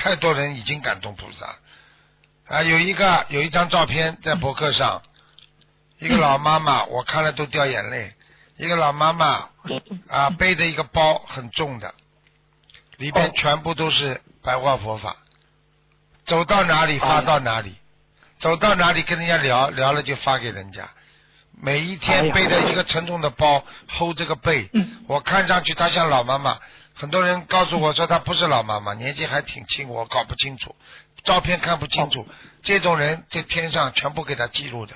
太多人已经感动菩萨。啊，有一个有一张照片在博客上，一个老妈妈，我看了都掉眼泪。一个老妈妈啊，背着一个包很重的，里边全部都是白话佛法，走到哪里发到哪里，走到哪里跟人家聊聊了就发给人家。每一天背着一个沉重的包，hold 这个背，我看上去她像老妈妈。很多人告诉我说她不是老妈妈，年纪还挺轻，我搞不清楚，照片看不清楚。这种人在天上全部给他记录的。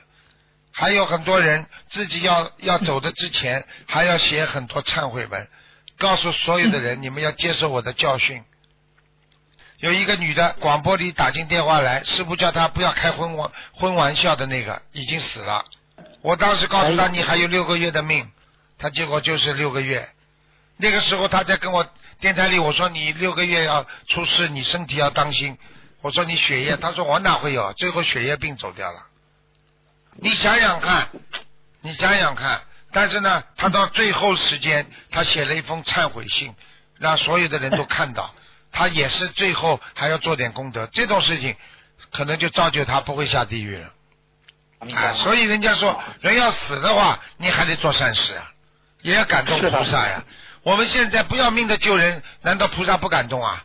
还有很多人自己要要走的之前，还要写很多忏悔文，告诉所有的人，你们要接受我的教训。有一个女的广播里打进电话来，师傅叫她不要开婚玩婚玩笑的那个已经死了。我当时告诉她你还有六个月的命，她结果就是六个月。那个时候她在跟我电台里我说你六个月要出事，你身体要当心。我说你血液，他说我哪会有，最后血液病走掉了。你想想看，你想想看，但是呢，他到最后时间，他写了一封忏悔信，让所有的人都看到，他也是最后还要做点功德。这种事情可能就造就他不会下地狱了。啊，所以人家说，人要死的话，你还得做善事啊，也要感动菩萨呀。我们现在不要命的救人，难道菩萨不感动啊？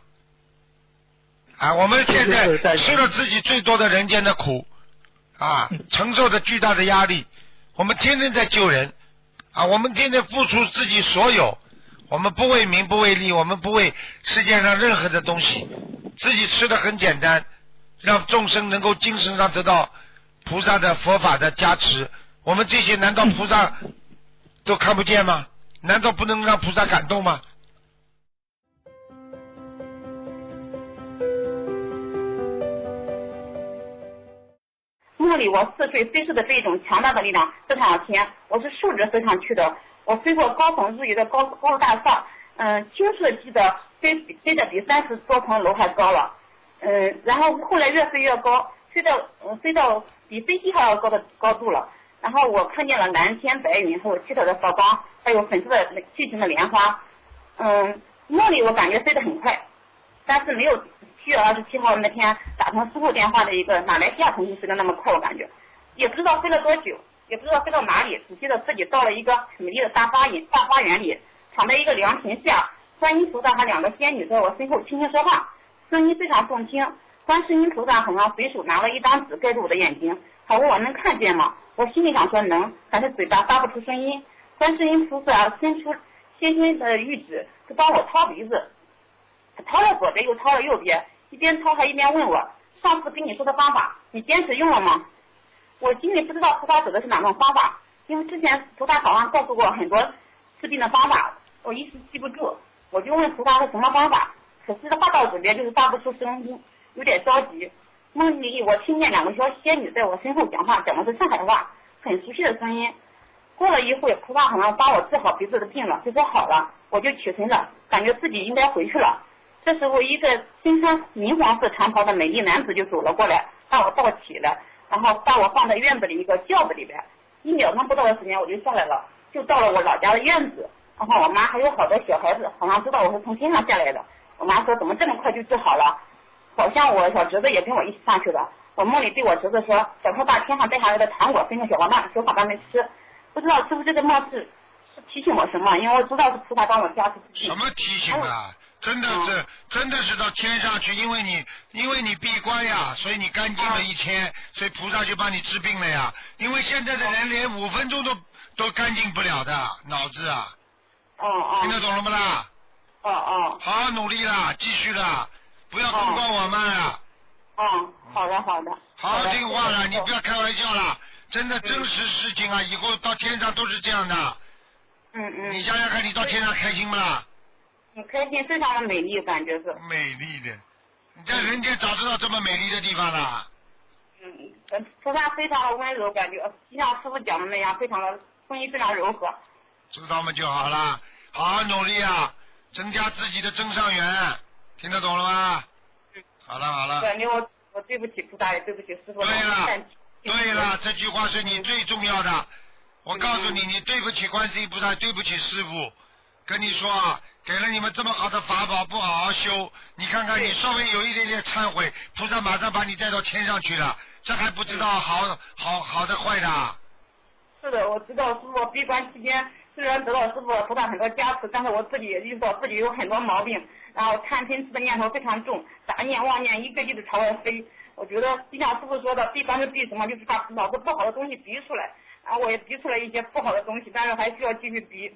啊，我们现在吃了自己最多的人间的苦，啊，承受着巨大的压力，我们天天在救人，啊，我们天天付出自己所有，我们不为名不为利，我们不为世界上任何的东西，自己吃的很简单，让众生能够精神上得到菩萨的佛法的加持，我们这些难道菩萨都看不见吗？难道不能让菩萨感动吗？梦里我似水飞逝的这一种强大的力量飞上天，我是竖着飞上去的，我飞过高耸入云的高高大厦，嗯，清楚的记得飞飞得比三十多层楼还高了，嗯，然后后来越飞越高，飞到飞到比飞机还要高的高度了。然后我看见了蓝天白云，还有七彩的佛光，还有粉色的巨型的莲花。嗯，梦里我感觉飞得很快，但是没有七月二十七号那天打通师傅电话的一个马来西亚同事飞得那么快，我感觉也不知道飞了多久，也不知道飞到哪里，只记得自己到了一个美丽的大花园，大花园里，躺在一个凉亭下，观音菩萨和两个仙女在我身后轻轻说话，声音非常动听。观世音菩萨好像随手拿了一张纸盖住我的眼睛，他问我能看见吗？我心里想说能，但是嘴巴发不出声音。观世音菩萨伸出纤纤的玉指，就帮我掏鼻子，他掏了左边又掏了右边，一边掏还一边问我：上次跟你说的方法，你坚持用了吗？我心里不知道菩萨指的是哪种方法，因为之前菩萨好像告诉过很多治病的方法，我一时记不住，我就问菩萨是什么方法，可是话到嘴边就是发不出声音，有点着急。梦里我听见两个小仙女在我身后讲话，讲的是上海话，很熟悉的声音。过了一会，菩萨好像帮我治好鼻子的病了，就说好了，我就起身了，感觉自己应该回去了。这时候，一个身穿明黄色长袍的美丽男子就走了过来，把我抱起来，然后把我放在院子里一个轿子里边。一秒钟不到的时间，我就下来了，就到了我老家的院子。然后我妈还有好多小孩子，好像知道我是从天上下来的。我妈说，怎么这么快就治好了？好像我小侄子也跟我一起上去的。我梦里对我侄子说：“小偷把天上带下来的糖果分给小伙伴，小伙伴们吃。”不知道是不是这个梦是是提醒我什么？因为我知道是菩萨帮我加持。什么提醒啊？真的是真的是到天上去，因为你因为你闭关呀，所以你干净了一天，所以菩萨就帮你治病了呀。因为现在的人连五分钟都都干净不了的脑子啊。哦哦。听得懂了不啦？哦哦。好好努力啦，继续啦。不要公告我们啊！嗯，好的好的。好好听话了，你不要开玩笑了，真的真实事情啊！以后到天上都是这样的。嗯嗯。你想想看，你到天上开心不啦？很开心，非常的美丽，感觉是。美丽的，你在人间找得到这么美丽的地方了？嗯，菩萨非常的温柔，感觉就像师傅讲的那样，非常的声音非常柔和。知道吗？就好了，好好努力啊，增加自己的增上缘。听得懂了吗？好了好了。对，我我对不起菩萨，也对不起师傅。对了，对了，这句话是你最重要的。我告诉你，你对不起观世音菩萨，对不起师傅。跟你说啊，给了你们这么好的法宝，不好好修，你看看你稍微有一点点忏悔，菩萨马上把你带到天上去了，这还不知道好好好的坏的。是的，我知道师傅闭关期间虽然得到师傅菩萨很多加持，但是我自己也遇到自己有很多毛病，然后贪嗔痴的念头非常重，杂念妄念一个劲的朝外飞。我觉得就像师傅说的，闭关是闭什么？就是把脑子不好的东西逼出来。然后我也逼出来一些不好的东西，但是还需要继续逼。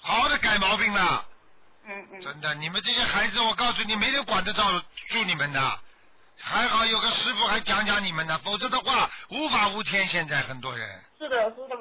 好好的改毛病了。嗯嗯。真的，你们这些孩子，我告诉你，没人管得着住你们的。还好有个师傅还讲讲你们呢，否则的话无法无天。现在很多人。是的，是的。